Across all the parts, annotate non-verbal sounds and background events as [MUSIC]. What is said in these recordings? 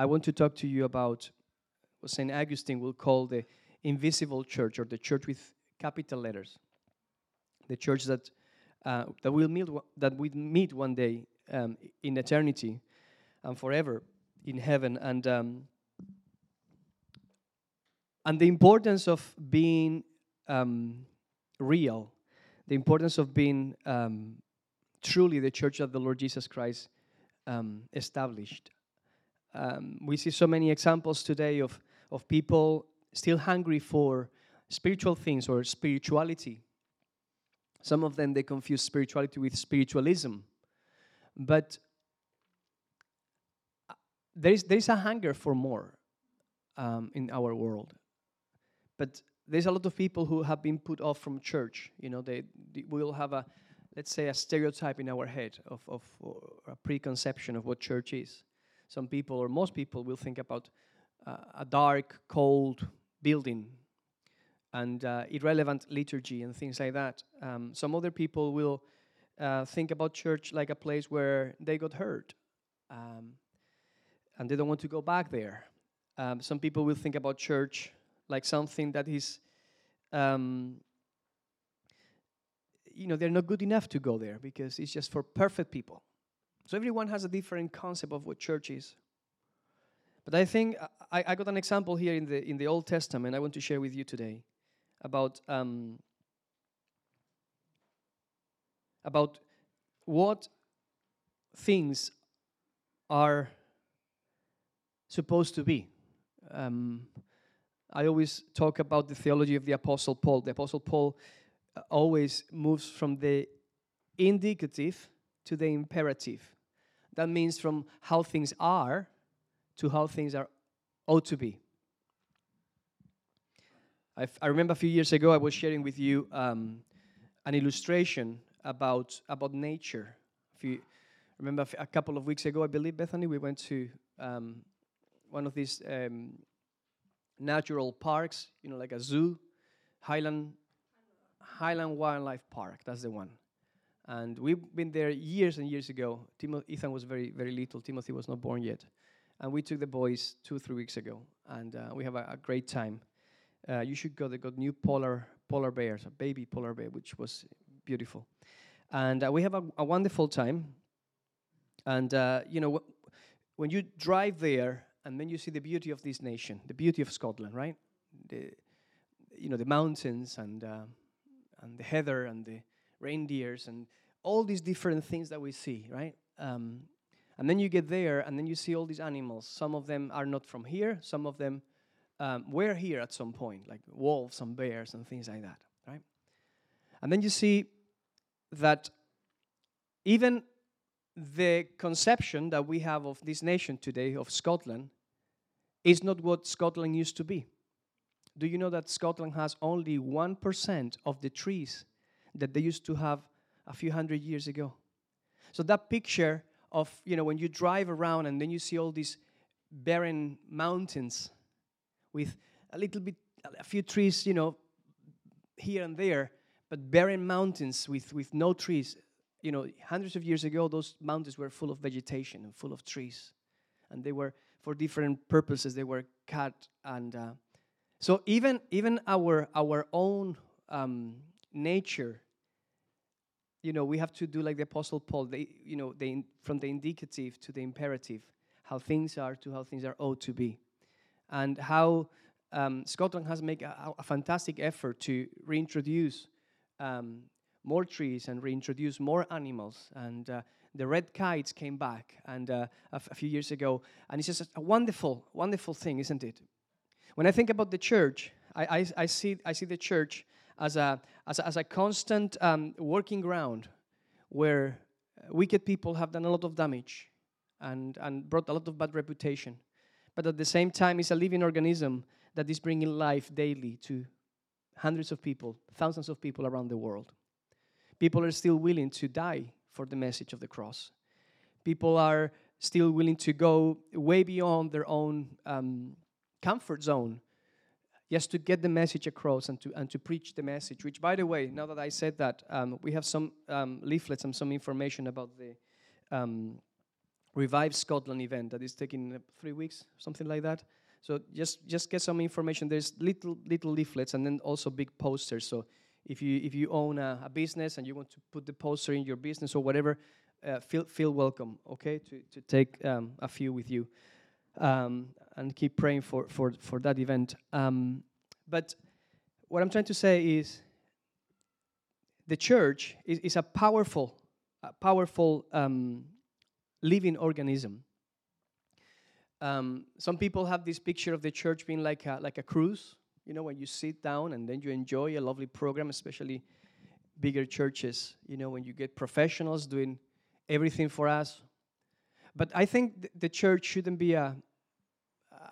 I want to talk to you about what St. Augustine will call the invisible church or the church with capital letters. The church that, uh, that, will meet, that we meet one day um, in eternity and forever in heaven. And, um, and the importance of being um, real, the importance of being um, truly the church that the Lord Jesus Christ um, established. Um, we see so many examples today of, of people still hungry for spiritual things or spirituality. Some of them they confuse spirituality with spiritualism. But uh, there is, there is a hunger for more um, in our world. But there's a lot of people who have been put off from church. You know, they, they will have a, let's say, a stereotype in our head of, of a preconception of what church is. Some people, or most people, will think about uh, a dark, cold building and uh, irrelevant liturgy and things like that. Um, some other people will uh, think about church like a place where they got hurt um, and they don't want to go back there. Um, some people will think about church like something that is, um, you know, they're not good enough to go there because it's just for perfect people. So everyone has a different concept of what church is. But I think I, I got an example here in the in the Old Testament I want to share with you today about um, about what things are supposed to be. Um, I always talk about the theology of the Apostle Paul. The Apostle Paul uh, always moves from the indicative to the imperative. That means from how things are to how things are ought to be. I remember a few years ago I was sharing with you um, an illustration about about nature. If you remember a couple of weeks ago, I believe Bethany, we went to um, one of these um, natural parks, you know, like a zoo, Highland Highland Wildlife Park. That's the one. And we've been there years and years ago. Timo- Ethan was very very little. Timothy was not born yet and we took the boys two three weeks ago, and uh, we have a, a great time. Uh, you should go. They got new polar polar bears, a baby polar bear, which was beautiful, and uh, we have a, a, wonderful time. And uh, you know, when you drive there, and then you see the beauty of this nation, the beauty of Scotland, right? The you know the mountains and uh, and the heather and the reindeers and all these different things that we see, right? Um, and then you get there, and then you see all these animals. Some of them are not from here, some of them um, were here at some point, like wolves and bears and things like that, right? And then you see that even the conception that we have of this nation today, of Scotland, is not what Scotland used to be. Do you know that Scotland has only 1% of the trees that they used to have a few hundred years ago? So that picture of, you know, when you drive around and then you see all these barren mountains with a little bit, a few trees, you know, here and there, but barren mountains with, with no trees. You know, hundreds of years ago, those mountains were full of vegetation and full of trees. And they were, for different purposes, they were cut. And uh, so even, even our, our own um, nature you know, we have to do like the Apostle Paul, they, you know, they, from the indicative to the imperative, how things are to how things are ought to be. And how um, Scotland has made a, a, fantastic effort to reintroduce um, more trees and reintroduce more animals. And uh, the red kites came back and uh, a, f- a few years ago. And it's just a wonderful, wonderful thing, isn't it? When I think about the church, I, I, I see, I see the church as a, as a, as a constant um, working ground where wicked people have done a lot of damage and, and brought a lot of bad reputation. But at the same time, it's a living organism that is bringing life daily to hundreds of people, thousands of people around the world. People are still willing to die for the message of the cross. People are still willing to go way beyond their own um, comfort zone just to get the message across and to, and to preach the message. Which, by the way, now that I said that, um, we have some um, leaflets and some information about the um, Revive Scotland event that is taking uh, three weeks, something like that. So just just get some information. There's little little leaflets and then also big posters. So if you if you own a, a business and you want to put the poster in your business or whatever, uh, feel feel welcome. Okay, to to take um, a few with you, um, and keep praying for for for that event. Um, but what I'm trying to say is, the church is, is a powerful, a powerful um, living organism. Um, some people have this picture of the church being like a, like a cruise, you know, when you sit down and then you enjoy a lovely program, especially bigger churches, you know, when you get professionals doing everything for us. But I think th- the church shouldn't be a,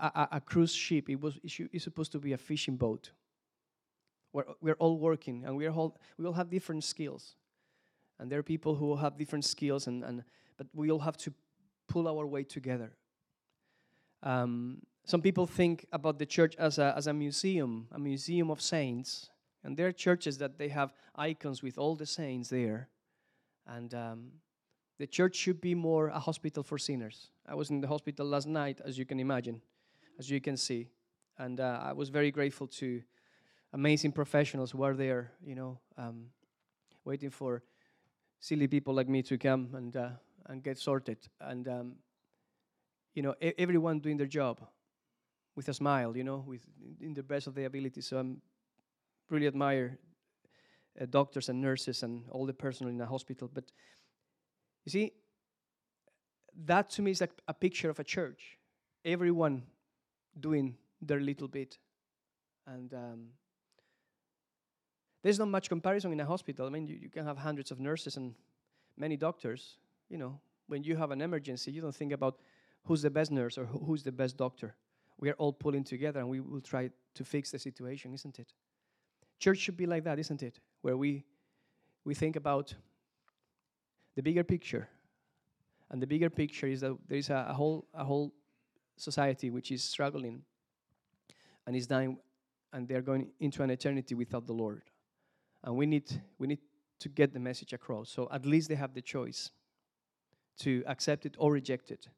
a, a, cruise ship. It was it it's supposed to be a fishing boat. We're, we're all working and we're all, we all have different skills. And there are people who have different skills, and, and, but we all have to pull our way together. Um, some people think about the church as a, as a museum, a museum of saints. And there are churches that they have icons with all the saints there. And um, the church should be more a hospital for sinners. I was in the hospital last night, as you can imagine, as you can see. And uh, I was very grateful to amazing professionals who are there, you know, um, waiting for silly people like me to come and uh, and get sorted. And um, you know, e- everyone doing their job with a smile, you know, with in the best of their ability. So I'm really admire uh, doctors and nurses and all the personnel in a hospital. But you see, that to me is like a picture of a church. Everyone doing their little bit, and um, there's not much comparison in a hospital. I mean, you, you can have hundreds of nurses and many doctors. You know, when you have an emergency, you don't think about who's the best nurse or who's the best doctor. We are all pulling together and we will try to fix the situation, isn't it? Church should be like that, isn't it? Where we we think about the bigger picture. And the bigger picture is that there is a, a whole a whole society which is struggling and is dying and they are going into an eternity without the Lord and we need we need to get the message across. So at least they have the choice to accept it or reject it.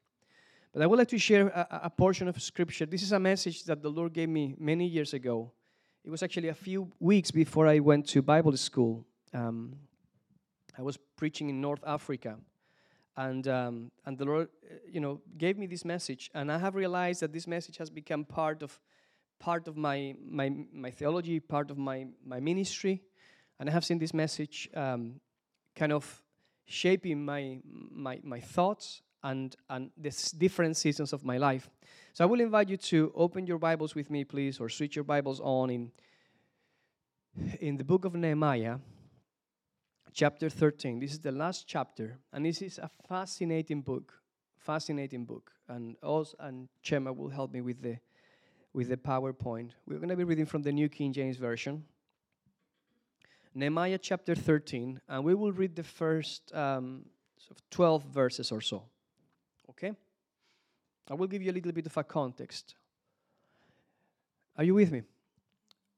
But I would like to share a, a, portion of scripture. This is a message that the Lord gave me many years ago. It was actually a few weeks before I went to Bible school. Um, I was preaching in North Africa, and um, and the Lord, you know, gave me this message, and I have realized that this message has become part of part of my my my theology, part of my my ministry, and I have seen this message um, kind of shaping my, my, my thoughts and, and the different seasons of my life. So I will invite you to open your Bibles with me, please, or switch your Bibles on in, in the book of Nehemiah, chapter 13. This is the last chapter, and this is a fascinating book. Fascinating book. And Oz and Chema will help me with the with the PowerPoint. We're going to be reading from the New King James Version. Nehemiah chapter 13, and we will read the first um, 12 verses or so. Okay? I will give you a little bit of a context. Are you with me?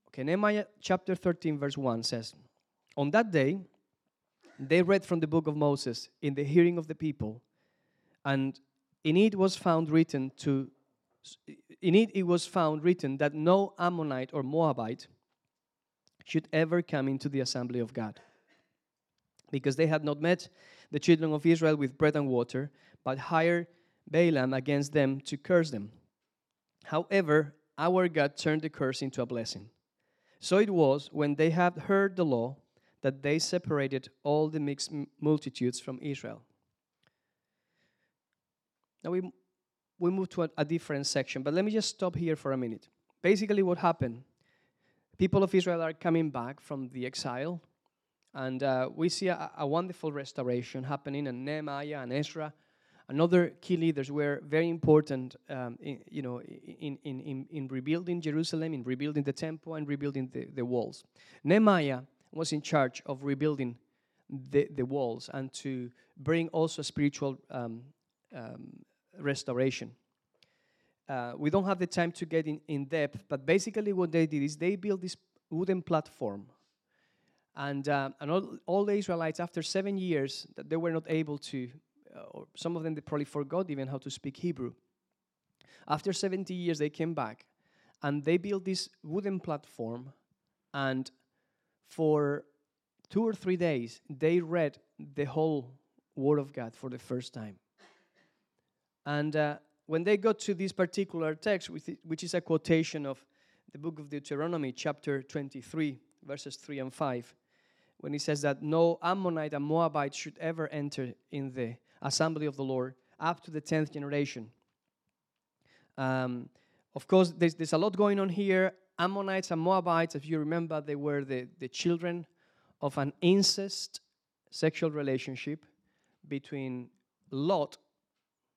Okay, Nehemiah chapter 13, verse 1 says, On that day, they read from the book of Moses in the hearing of the people, and in it was found written to in it it was found written that no Ammonite or Moabite should ever come into the assembly of God. Because they had not met the children of Israel with bread and water, but hired Balaam against them to curse them. However, our God turned the curse into a blessing. So it was when they had heard the law that they separated all the mixed multitudes from Israel. Now we, we move to a, a different section, but let me just stop here for a minute. Basically, what happened people of Israel are coming back from the exile, and uh, we see a, a, wonderful restoration happening. And Nehemiah and Ezra, and other key leaders, were very important, um, in, you know, in, in, in, in, rebuilding Jerusalem, in rebuilding the temple, and rebuilding the, the walls. Nehemiah was in charge of rebuilding the, the walls and to bring also spiritual um, um, restoration. Uh, we don't have the time to get in, in depth, but basically what they did is they built this wooden platform. And, uh, and all, all, the Israelites, after seven years, that they were not able to uh, or some of them they probably forgot even how to speak Hebrew. After 70 years, they came back and they built this wooden platform. And for two or three days, they read the whole Word of God for the first time. And uh, when they got to this particular text, which is a quotation of the book of Deuteronomy, chapter 23, verses 3 and 5, when he says that no Ammonite and Moabite should ever enter in the assembly of the Lord up to the 10th generation. Um, of course, there's, there's a lot going on here. Ammonites and Moabites, if you remember, they were the, the children of an incest sexual relationship between Lot,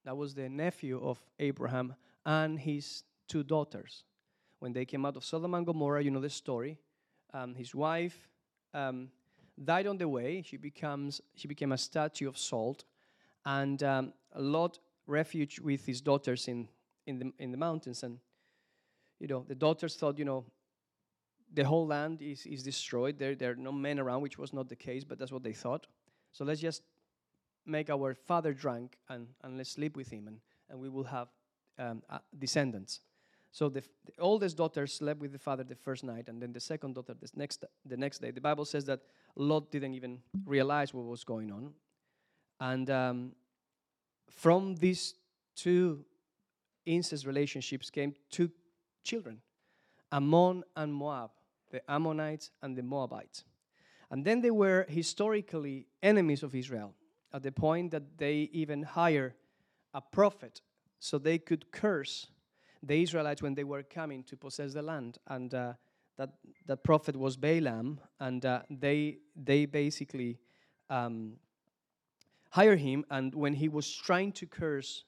that was the nephew of Abraham, and his two daughters. When they came out of Sodom and Gomorrah, you know the story. Um, his wife um, died on the way. She becomes she became a statue of salt, and um, Lot refuge with his daughters in in the in the mountains. And you know the daughters thought, you know, the whole land is is destroyed. There there are no men around, which was not the case, but that's what they thought. So let's just make our father drunk and, and let's sleep with him, and, and we will have um, uh, descendants. So the, the, oldest daughter slept with the father the first night, and then the second daughter the next, the next day. The Bible says that Lot didn't even realize what was going on. And um, from these two incest relationships came two children Ammon and Moab, the Ammonites and the Moabites. And then they were historically enemies of Israel at the point that they even hire a prophet so they could curse the Israelites when they were coming to possess the land. And uh, that, that prophet was Balaam, and uh, they, they basically um, hire him. And when he was trying to curse,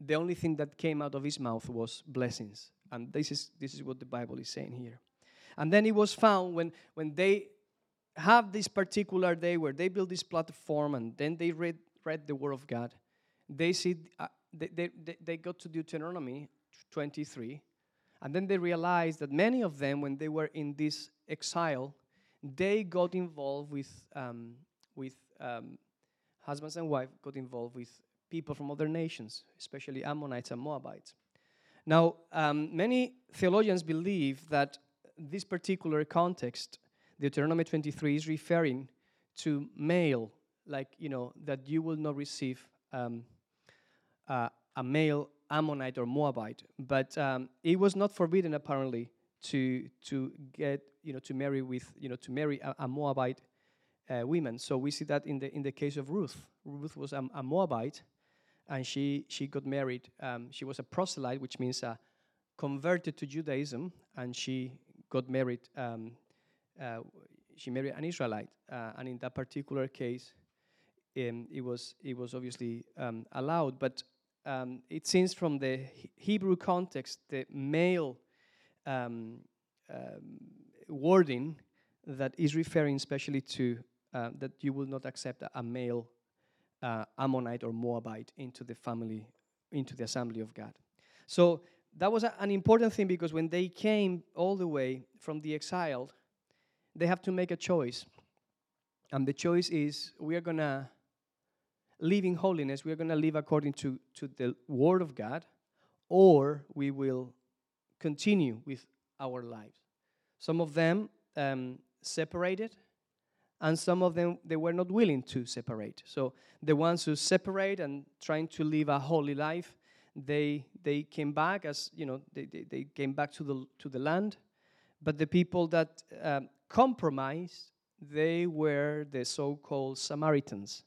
the only thing that came out of his mouth was blessings. And this is, this is what the Bible is saying here. And then it was found when, when they have this particular day where they build this platform and then they read, read the Word of God. They see, uh, they, they, they go to Deuteronomy 23, and then they realized that many of them, when they were in this exile, they got involved with, um, with um, husbands and wives, got involved with people from other nations, especially Ammonites and Moabites. Now, um, many theologians believe that this particular context Deuteronomy 23 is referring to male, like, you know, that you will not receive um, uh, a male Ammonite or Moabite. But um, it was not forbidden, apparently, to, to get, you know, to marry with, you know, to marry a, a Moabite uh. So we see that in the, in the case of Ruth. Ruth was a, a Moabite, and she, she got married. Um, she was a proselyte, which means uh, converted to Judaism, and she got married um, uh, she married an Israelite, uh, and in that particular case, um, it was it was obviously um, allowed. But um, it seems from the Hebrew context, the male um, wording that is referring especially to uh, that you will not accept a male uh, Ammonite or Moabite into the family, into the assembly of God. So that was a, an important thing because when they came all the way from the exile they have to make a choice. And the choice is we are going to live in holiness, we are going to live according to, to the Word of God, or we will continue with our lives. Some of them um, separated, and some of them they were not willing to separate. So the ones who separate and trying to live a holy life, they they came back as you know they, they, they came back to the to the land. But the people that um, compromised, they were the so-called Samaritans.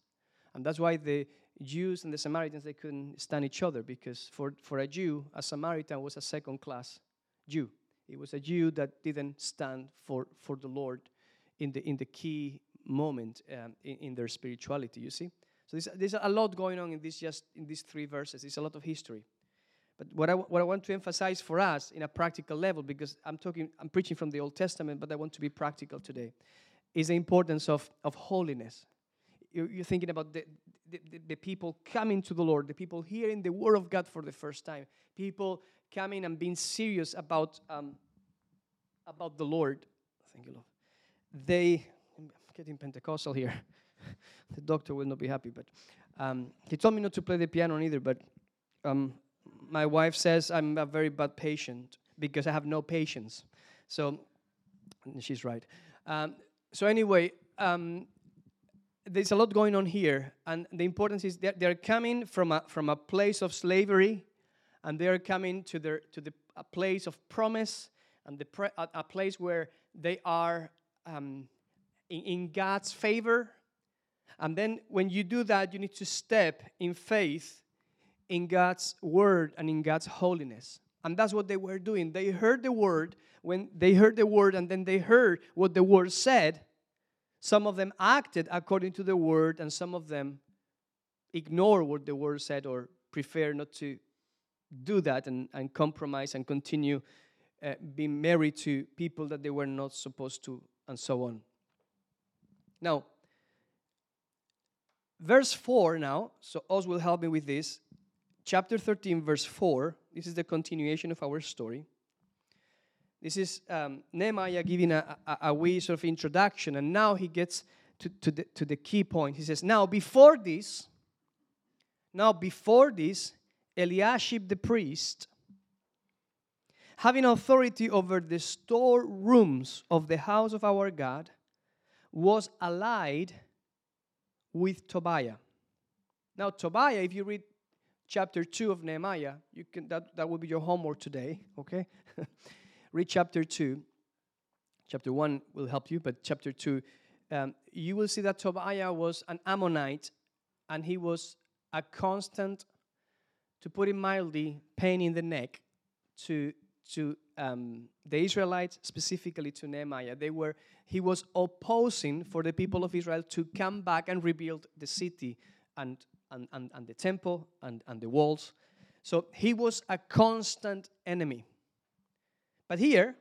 And that's why the Jews and the Samaritans, they couldn't stand each other because for, for a Jew, a Samaritan was a second-class Jew. It was a Jew that didn't stand for, for the Lord in the, in the key moment um, in, in, their spirituality, you see? So there's, there's a lot going on in, this just, in these three verses. It's a lot of history. But what I, what I want to emphasize for us in a practical level, because I'm talking, I'm preaching from the Old Testament, but I want to be practical today, is the importance of, of holiness. You're, you're thinking about the, the, the, people coming to the Lord, the people hearing the Word of God for the first time, people coming and being serious about, um, about the Lord. Thank you, Lord. They, I'm getting Pentecostal here. [LAUGHS] the doctor will not be happy, but Um, he told me not to play the piano either, but um, my wife says I'm a very bad patient because I have no patience. So she's right. Um, so anyway, um, there's a lot going on here, and the importance is that they're coming from a, from a place of slavery, and they're coming to their to the a place of promise, and the pre, a, a, place where they are um, in, in God's favor. And then when you do that, you need to step in faith in God's word and in God's holiness. And that's what they were doing. They heard the word. When they heard the word and then they heard what the word said, some of them acted according to the word, and some of them ignored what the word said or prefer not to do that and, and compromise and continue uh, being married to people that they were not supposed to, and so on. Now, verse 4 now, so Oz will help me with this. Chapter 13, verse 4, this is the continuation of our story. This is um, Nehemiah giving a, a, a, wee sort of introduction, and now he gets to, to, the, to the key point. He says, Now, before this, now before this, Eliashib the priest, having authority over the storerooms of the house of our God, was allied with Tobiah. Now, Tobiah, if you read chapter 2 of Nehemiah, you can that, that will be your homework today, okay? [LAUGHS] read chapter 2. Chapter 1 will help you, but chapter 2, um, you will see that Tobiah was an Ammonite and he was a constant, to put it mildly, pain in the neck to, to um, the Israelites, specifically to Nehemiah. They were, he was opposing for the people of Israel to come back and rebuild the city and, and, and, and the temple and, and the walls. So he was a constant enemy. But here,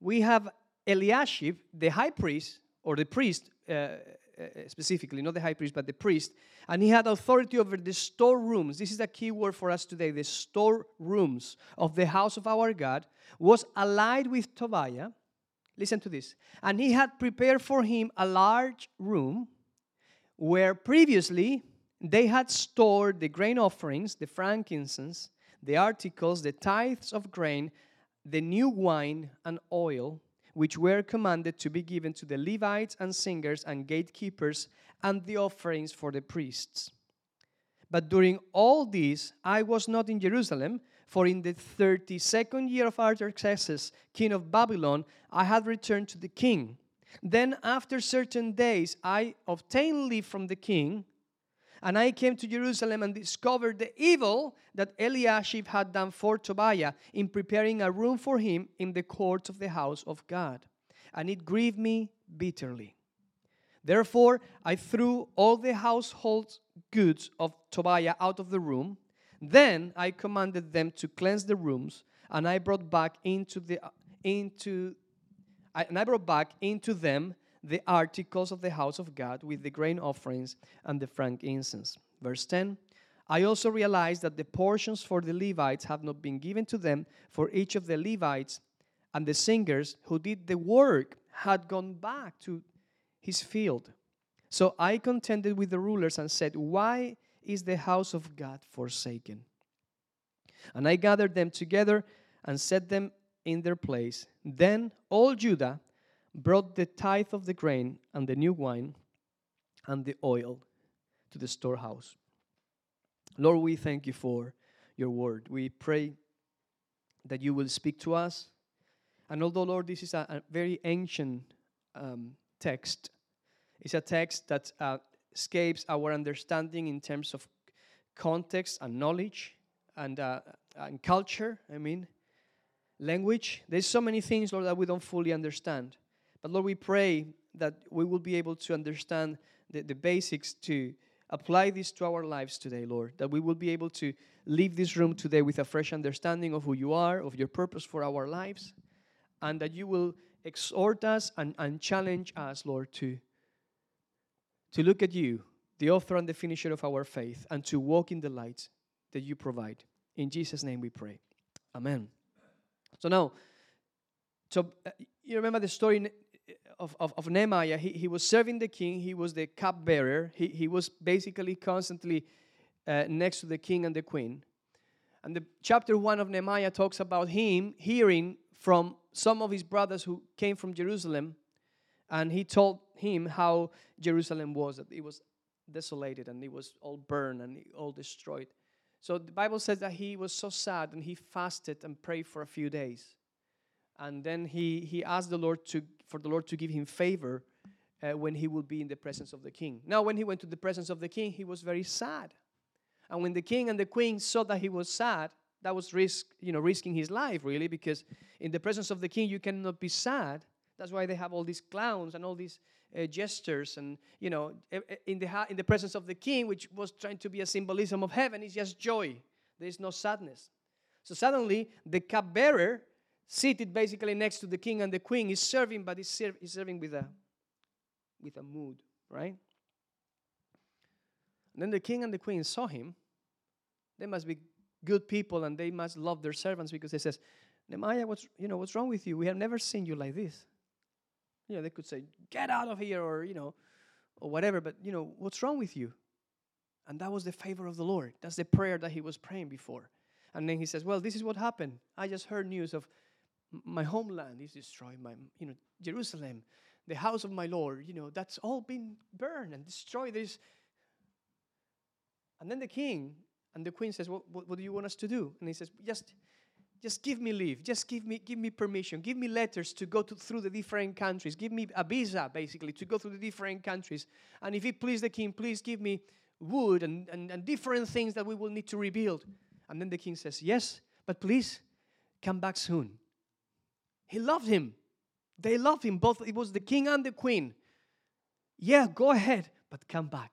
we have Eliashib, the high priest, or the priest uh, uh, specifically, not the high priest, but the priest, and he had authority over the storerooms. This is a key word for us today the storerooms of the house of our God, was allied with Tobiah. Listen to this. And he had prepared for him a large room where previously they had stored the grain offerings, the frankincense, the articles, the tithes of grain, the new wine and oil, which were commanded to be given to the Levites and singers and gatekeepers, and the offerings for the priests. But during all this, I was not in Jerusalem, for in the 32nd year of Artaxerxes, king of Babylon, I had returned to the king. Then, after certain days, I obtained leave from the king and I came to Jerusalem and discovered the evil that Eliashib had done for Tobiah in preparing a room for him in the courts of the house of God. And it grieved me bitterly. Therefore, I threw all the household goods of Tobiah out of the room. Then I commanded them to cleanse the rooms, and I brought back into the into I, and I brought back into them the articles of the house of God with the grain offerings and the frankincense. Verse 10 I also realized that the portions for the Levites have not been given to them, for each of the Levites and the singers who did the work had gone back to his field. So I contended with the rulers and said, Why is the house of God forsaken? And I gathered them together and set them in their place. Then all Judah brought the tithe of the grain and the new wine and the oil to the storehouse. Lord, we thank you for your word. We pray that you will speak to us. And although, Lord, this is a, a very ancient um, text, it's a text that uh, escapes our understanding in terms of context and knowledge and, uh, and culture, I mean, language. There's so many things, Lord, that we don't fully understand. But Lord, we pray that we will be able to understand the, the basics to apply this to our lives today, Lord. That we will be able to leave this room today with a fresh understanding of who you are, of your purpose for our lives, and that you will exhort us and, and challenge us, Lord, to, to look at you, the author and the finisher of our faith, and to walk in the light that you provide. In Jesus' name we pray. Amen. So now, so uh, you remember the story of, of, of Nehemiah, he, he was serving the king, he was the cupbearer, he, he was basically constantly uh, next to the king and the queen. And the chapter one of Nehemiah talks about him hearing from some of his brothers who came from Jerusalem, and he told him how Jerusalem was, that it was desolated and it was all burned and all destroyed. So the Bible says that he was so sad and he fasted and prayed for a few days. And then he, he asked the Lord to, for the Lord to give him favor uh, when he would be in the presence of the king. Now, when he went to the presence of the king, he was very sad. And when the king and the queen saw that he was sad, that was risk, you know, risking his life really, because in the presence of the king you cannot be sad. That's why they have all these clowns and all these uh, gestures, and you know, in the in the presence of the king, which was trying to be a symbolism of heaven, is just joy. There is no sadness. So suddenly, the cupbearer, seated basically next to the king and the queen, is serving, but he's, he's serving with a with a mood, right? And then the king and the queen saw him. They must be good people and they must love their servants because they says, Nehemiah, what's you know what's wrong with you? We have never seen you like this. You know, they could say, get out of here, or you know, or whatever, but you know, what's wrong with you? And that was the favor of the Lord. That's the prayer that he was praying before. And then he says, Well, this is what happened. I just heard news of my homeland is destroyed, my you know, Jerusalem, the house of my Lord, you know, that's all been burned and destroyed. There's and then the king and the queen says, what, what, what, do you want us to do? And he says, Just just give me leave. Just give me give me permission. Give me letters to go to, through the different countries. Give me a visa, basically, to go through the different countries. And if it please the king, please give me wood and, and, and different things that we will need to rebuild. And then the king says, Yes, but please come back soon. He loved him. They loved him. Both it was the king and the queen. Yeah, go ahead, but come back.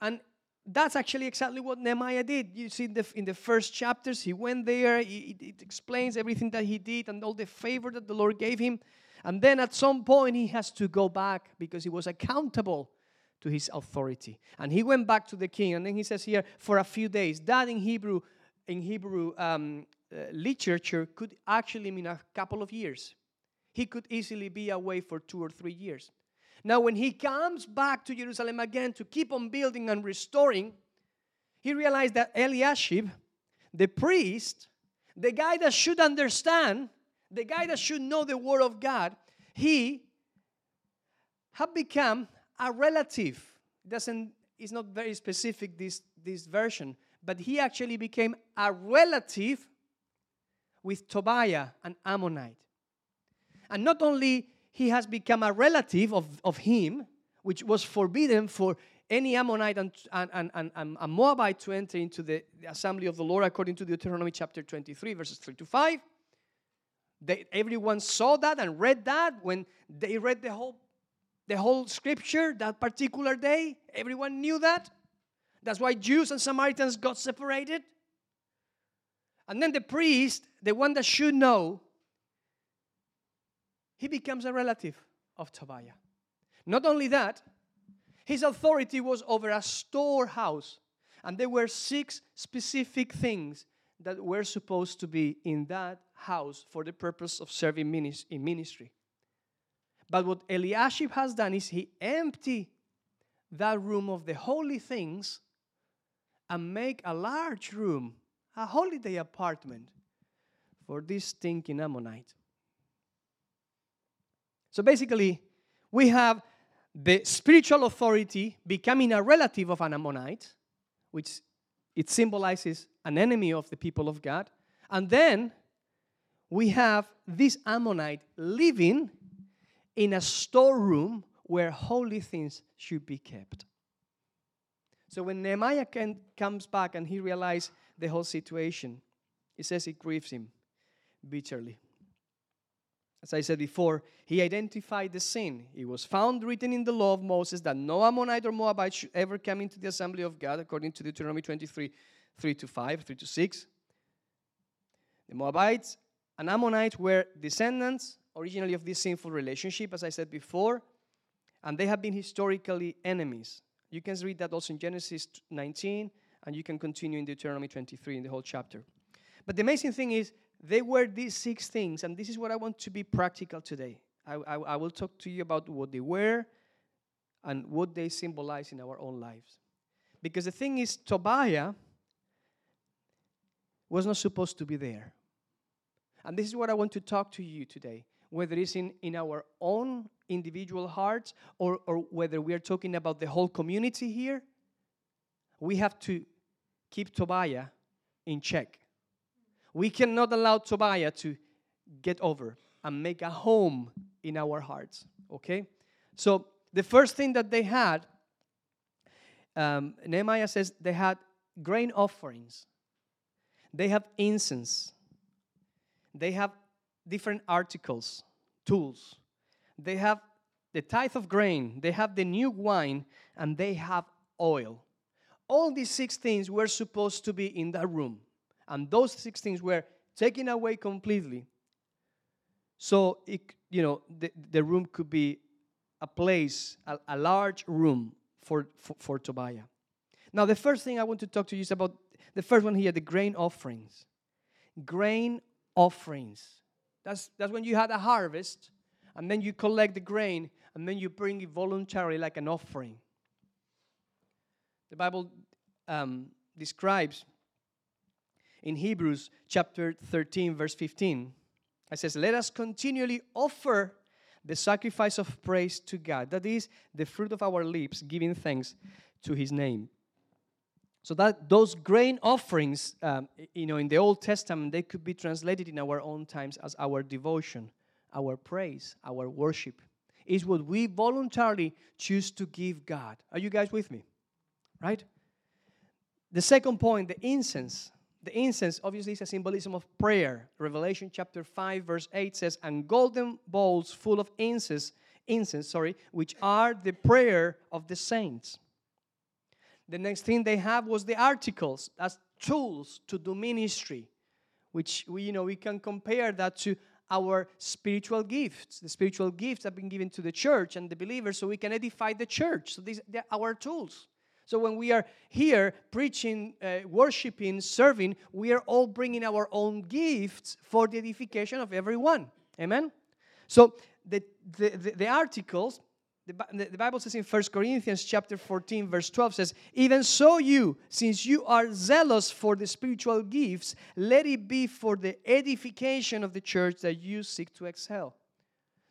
And that's actually exactly what Nehemiah did. You see, in the, in the first chapters, he went there, he, it explains everything that he did and all the favor that the Lord gave him. And then at some point, he has to go back because he was accountable to his authority. And he went back to the king, and then he says here, for a few days. That in Hebrew, in Hebrew um, uh, literature could actually mean a couple of years. He could easily be away for two or three years. Now, when he comes back to Jerusalem again to keep on building and restoring, he realized that Eliashib, the priest, the guy that should understand, the guy that should know the word of God, he had become a relative. Doesn't it's not very specific this this version, but he actually became a relative with Tobiah, an Ammonite. And not only he has become a relative of, of him, which was forbidden for any Ammonite and, and, and, and, and Moabite to enter into the, the, assembly of the Lord according to Deuteronomy chapter 23, verses 3 to 5. They, everyone saw that and read that when they read the whole, the whole scripture that particular day. Everyone knew that. That's why Jews and Samaritans got separated. And then the priest, the one that should know, he becomes a relative of Tobiah. Not only that, his authority was over a storehouse, and there were six specific things that were supposed to be in that house for the purpose of serving in ministry. But what Eliashib has done is he emptied that room of the holy things and make a large room, a holiday apartment for this stinking Ammonite. So basically, we have the spiritual authority becoming a relative of an Ammonite, which it symbolizes an enemy of the people of God. And then we have this Ammonite living in a storeroom where holy things should be kept. So when Nehemiah can, comes back and he realizes the whole situation, he says it grieves him bitterly. As I said before, he identified the sin. It was found written in the law of Moses that no Ammonite or Moabite should ever come into the assembly of God, according to Deuteronomy 23 3 to 5, 3 to 6. The Moabites and Ammonites were descendants originally of this sinful relationship, as I said before, and they have been historically enemies. You can read that also in Genesis 19, and you can continue in Deuteronomy 23 in the whole chapter. But the amazing thing is, they were these six things, and this is what I want to be practical today. I, I, I will talk to you about what they were and what they symbolize in our own lives. Because the thing is, Tobiah was not supposed to be there. And this is what I want to talk to you today, whether it's in, in our own individual hearts or, or whether we are talking about the whole community here. We have to keep Tobiah in check. We cannot allow Tobiah to get over and make a home in our hearts. Okay? So, the first thing that they had, um, Nehemiah says they had grain offerings, they have incense, they have different articles, tools, they have the tithe of grain, they have the new wine, and they have oil. All these six things were supposed to be in that room, and those six things were taken away completely. So, it, you know, the, the room could be a place, a, a large room for, for, for Tobiah. Now, the first thing I want to talk to you is about the first one here the grain offerings. Grain offerings. That's, that's when you had a harvest, and then you collect the grain, and then you bring it voluntarily like an offering. The Bible um, describes in Hebrews chapter 13, verse 15, it says, Let us continually offer the sacrifice of praise to God. That is the fruit of our lips, giving thanks to his name. So that those grain offerings, um, you know, in the Old Testament, they could be translated in our own times as our devotion, our praise, our worship. Is what we voluntarily choose to give God. Are you guys with me? Right? The second point, the incense. The incense obviously is a symbolism of prayer. Revelation chapter 5 verse 8 says, "And golden bowls full of incense, incense, sorry, which are the prayer of the saints." The next thing they have was the articles as tools to do ministry, which we you know we can compare that to our spiritual gifts. The spiritual gifts have been given to the church and the believers so we can edify the church. So these are our tools. So when we are here preaching, uh, worshiping, serving, we are all bringing our own gifts for the edification of everyone. Amen? So the, the, the, the articles, the, the Bible says in 1 Corinthians chapter 14, verse 12 says, Even so you, since you are zealous for the spiritual gifts, let it be for the edification of the church that you seek to excel.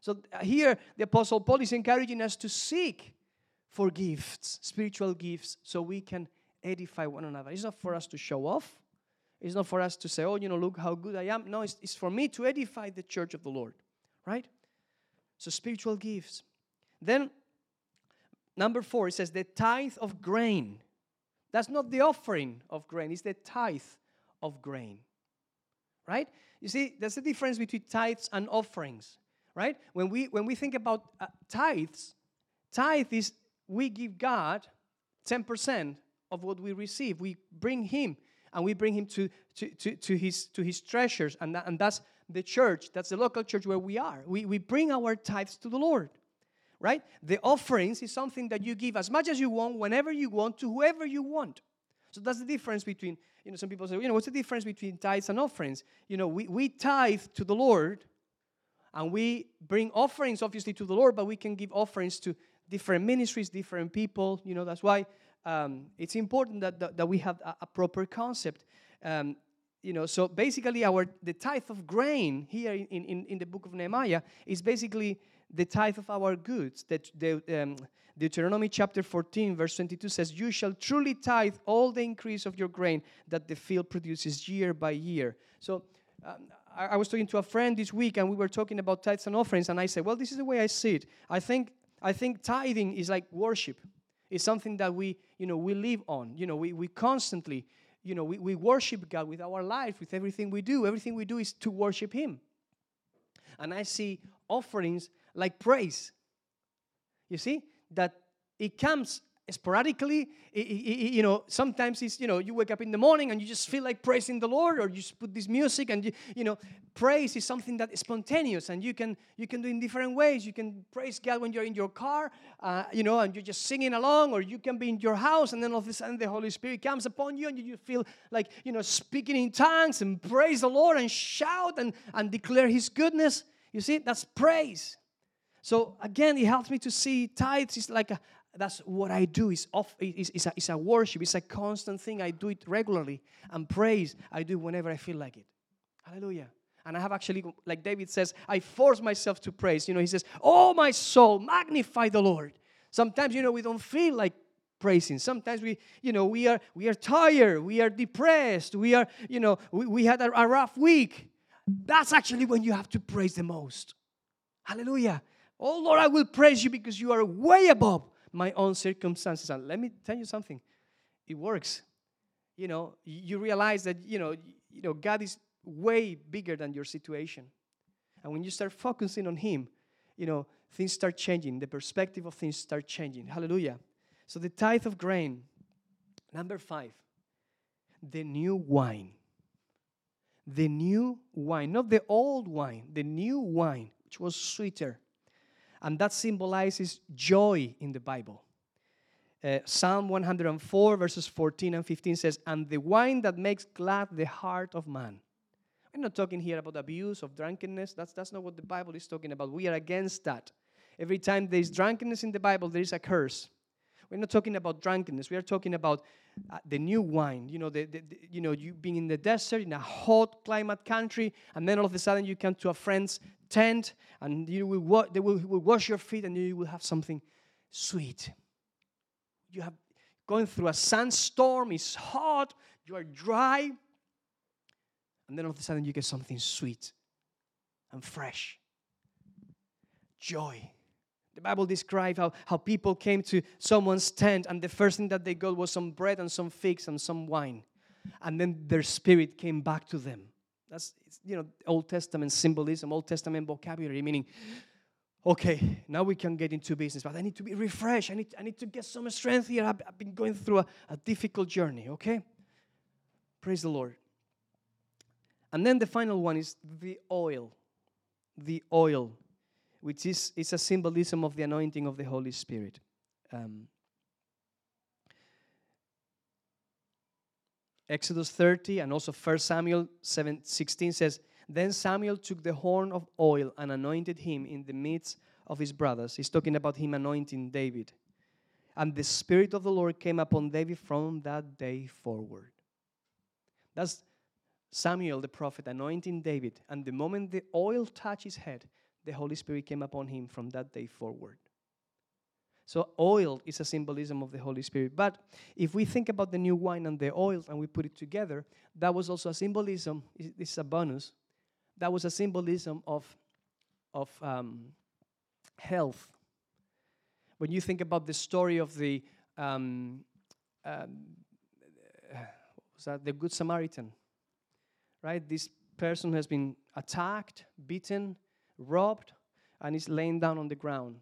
So uh, here the Apostle Paul is encouraging us to seek for gifts, spiritual gifts, so we can edify one another. It's not for us to show off. It's not for us to say, oh, you know, look how good I am. No, it's, it's for me to edify the church of the Lord, right? So, spiritual gifts. Then, number four, it says the tithe of grain. That's not the offering of grain, it's the tithe of grain, right? You see, there's a difference between tithes and offerings, right? When we, when we think about uh, tithes, tithe is we give God 10% of what we receive. We bring Him and we bring Him to, to, to, to, his, to His treasures. And, that, and that's the church, that's the local church where we are. We, we bring our tithes to the Lord, right? The offerings is something that you give as much as you want, whenever you want, to whoever you want. So that's the difference between, you know, some people say, you know, what's the difference between tithes and offerings? You know, we, we tithe to the Lord and we bring offerings, obviously, to the Lord, but we can give offerings to different ministries, different people. You know, that's why um, it's important that, that, that, we have a, a proper concept. Um, you know, so basically, our the tithe of grain here in, in, in the book of Nehemiah is basically the tithe of our goods. That the um, Deuteronomy chapter 14, verse 22 says, You shall truly tithe all the increase of your grain that the field produces year by year. So um, I, I, was talking to a friend this week and we were talking about tithes and offerings, and I said, Well, this is the way I see it. I think I think tithing is like worship. It's something that we, you know, we live on. You know, we, we constantly, you know, we, we worship God with our life, with everything we do. Everything we do is to worship Him. And I see offerings like praise. You see? That it comes sporadically you know sometimes it's you know you wake up in the morning and you just feel like praising the lord or you just put this music and you, you know praise is something that is spontaneous and you can you can do in different ways. You can praise god when you're in your car uh, you know and you're just singing along or you can be in your house and then all of a sudden the holy spirit comes upon you and you feel like you know speaking in tongues and praise the lord and shout and, and declare his goodness. You see that's praise. So again, it helps me to see tithes is like a, that's what I do. It's, off, it's, it's, a, it's a worship. It's a constant thing. I do it regularly. And praise, I do whenever I feel like it. Hallelujah. And I have actually, like David says, I force myself to praise. You know, he says, Oh, my soul, magnify the Lord. Sometimes, you know, we don't feel like praising. Sometimes we, you know, we are we are tired, we are depressed, we are, you know, we, we had a, a rough week. That's actually when you have to praise the most. Hallelujah. Oh Lord, I will praise you because you are way above my own circumstances. And let me tell you something. It works. You know, you realize that, you know, you know, God is way bigger than your situation. And when you start focusing on Him, you know, things start changing. The perspective of things start changing. Hallelujah. So the tithe of grain. Number five, the new wine. The new wine, not the old wine, the new wine, which was sweeter. And that symbolizes joy in the Bible. Uh, Psalm 104, verses 14 and 15 says, And the wine that makes glad the heart of man. We're not talking here about abuse of drunkenness. That's, that's not what the Bible is talking about. We are against that. Every time there is drunkenness in the Bible, there is a curse. We're not talking about drunkenness. We are talking about uh, the new wine. You know, the, the, the, you know, you being in the desert in a hot climate country, and then all of a sudden you come to a friend's tent, and you will wa- they will, will wash your feet, and you will have something sweet. You have going through a sandstorm. It's hot. You are dry, and then all of a sudden you get something sweet and fresh. Joy. The Bible describes how, how people came to someone's tent, and the first thing that they got was some bread and some figs and some wine. And then their spirit came back to them. That's, you know, Old Testament symbolism, Old Testament vocabulary, meaning, okay, now we can get into business, but I need to be refreshed. I need, I need to get some strength here. I've, I've been going through a, a difficult journey, okay? Praise the Lord. And then the final one is the oil. The oil which is, is a symbolism of the anointing of the Holy Spirit. Um, Exodus 30 and also 1 Samuel 7, 16 says, Then Samuel took the horn of oil and anointed him in the midst of his brothers. He's talking about him anointing David. And the Spirit of the Lord came upon David from that day forward. That's Samuel the prophet anointing David. And the moment the oil touched his head, the Holy Spirit came upon him from that day forward. So, oil is a symbolism of the Holy Spirit. But if we think about the new wine and the oil and we put it together, that was also a symbolism. This is a bonus. That was a symbolism of, of um, health. When you think about the story of the um, um, was that the Good Samaritan, right? This person has been attacked, beaten, robbed, and is laying down on the ground.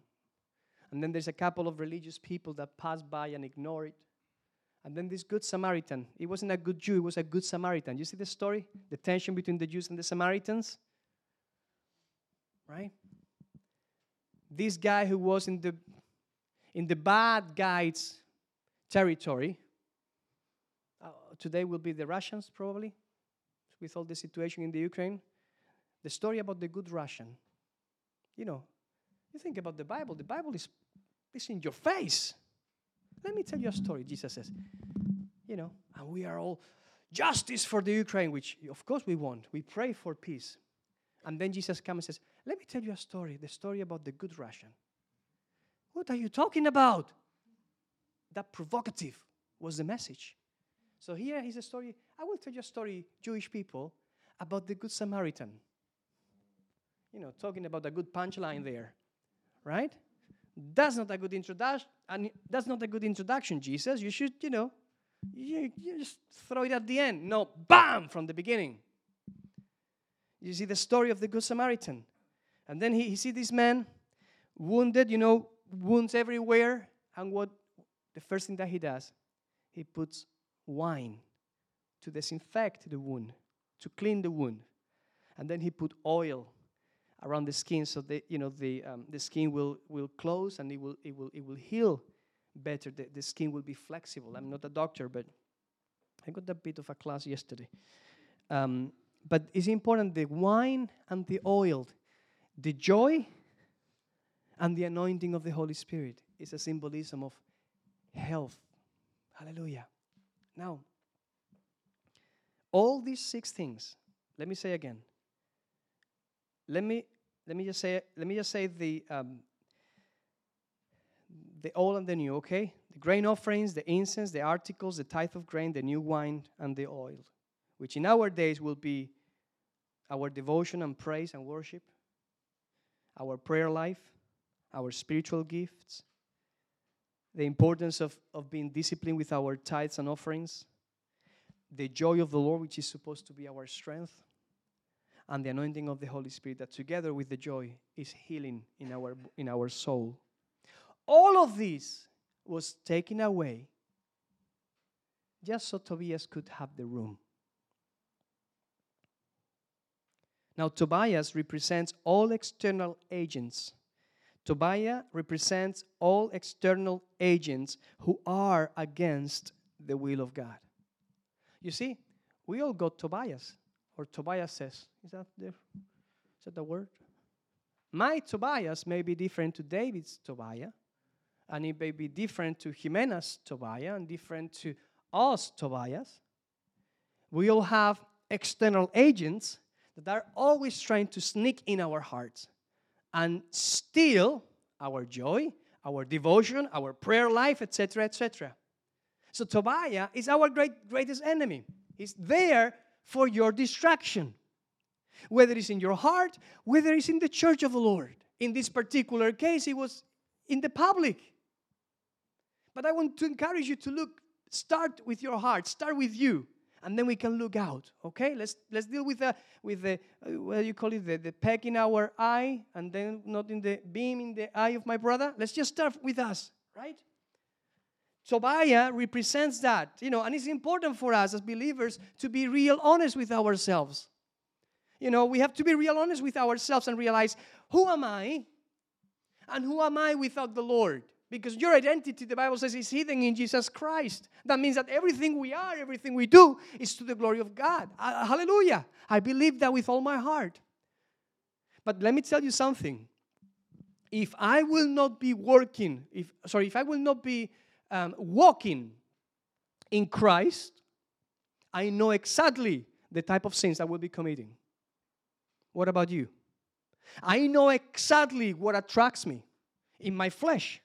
And then there's a couple of religious people that pass by and ignore it. And then this good Samaritan, he wasn't a good Jew, he was a good Samaritan. You see the story? The tension between the Jews and the Samaritans? Right? This guy who was in the in the bad guys' territory, uh, today will be the Russians probably, with all the situation in the Ukraine. The story about the good Russian. You know, you think about the Bible, the Bible is, is in your face. Let me tell you a story. Jesus says, you know, and we are all justice for the Ukraine, which of course we want. We pray for peace. And then Jesus comes and says, Let me tell you a story the story about the good Russian. What are you talking about? That provocative was the message. So here is a story. I will tell you a story, Jewish people, about the Good Samaritan you know, talking about a good punchline there, right? That's not a good introduction. And that's not a good introduction, Jesus. You should, you know, you, you just throw it at the end. No, bam, from the beginning. You see the story of the Good Samaritan. And then he, he see this man wounded, you know, wounds everywhere. And what the first thing that he does, he puts wine to disinfect the wound, to clean the wound. And then he put oil around the skin so that you know the, um, the skin will, will close and it will, it, will, it will heal better. The, the skin will be flexible. I'm not a doctor, but I got a bit of a class yesterday. Um, but it's important the wine and the oil, the joy And the anointing of the Holy Spirit is a symbolism of health. Hallelujah. Now, all these six things, let me say again. Let me let me just say let me just say the um, the old and the new, okay? The grain offerings, the incense, the articles, the tithe of grain, the new wine, and the oil, which in our days will be our devotion and praise and worship, our prayer life, our spiritual gifts, the importance of, of being disciplined with our tithes and offerings, the joy of the Lord, which is supposed to be our strength, and the anointing of the Holy Spirit, that together with the joy is healing in our, in our soul. All of this was taken away just so Tobias could have the room. Now, Tobias represents all external agents. Tobiah represents all external agents who are against the will of God. You see, we all got Tobias, or Tobias says. Is that the, is that the word? My Tobias may be different to David's Tobiah, and it may be different to Jimena's Tobiah, and different to us Tobias. We all have external agents that are always trying to sneak in our hearts and steal our joy, our devotion, our prayer life, etc., etc. So Tobiah is our great, greatest enemy. He's there for your distraction, whether it's in your heart, whether it's in the church of the Lord. In this particular case, it was in the public. But I want to encourage you to look, start with your heart, start with you and then we can look out. Okay, let's let's deal with the with the uh, what do you call it the, the peg in our eye, and then not in the beam in the eye of my brother. Let's just start with us, right? Tobiah represents that, you know, and it's important for us as believers to be real honest with ourselves. You know, we have to be real honest with ourselves and realize who am I and who am I without the Lord? Because your identity, the Bible says, is hidden in Jesus Christ. That means that everything we are, everything we do, is to the glory of God. Uh, hallelujah. I believe that with all my heart. But let me tell you something. If I will not be working, if sorry, if I will not be um, walking in Christ, I know exactly the type of sins I will be committing. What about you? I know exactly what attracts me in my flesh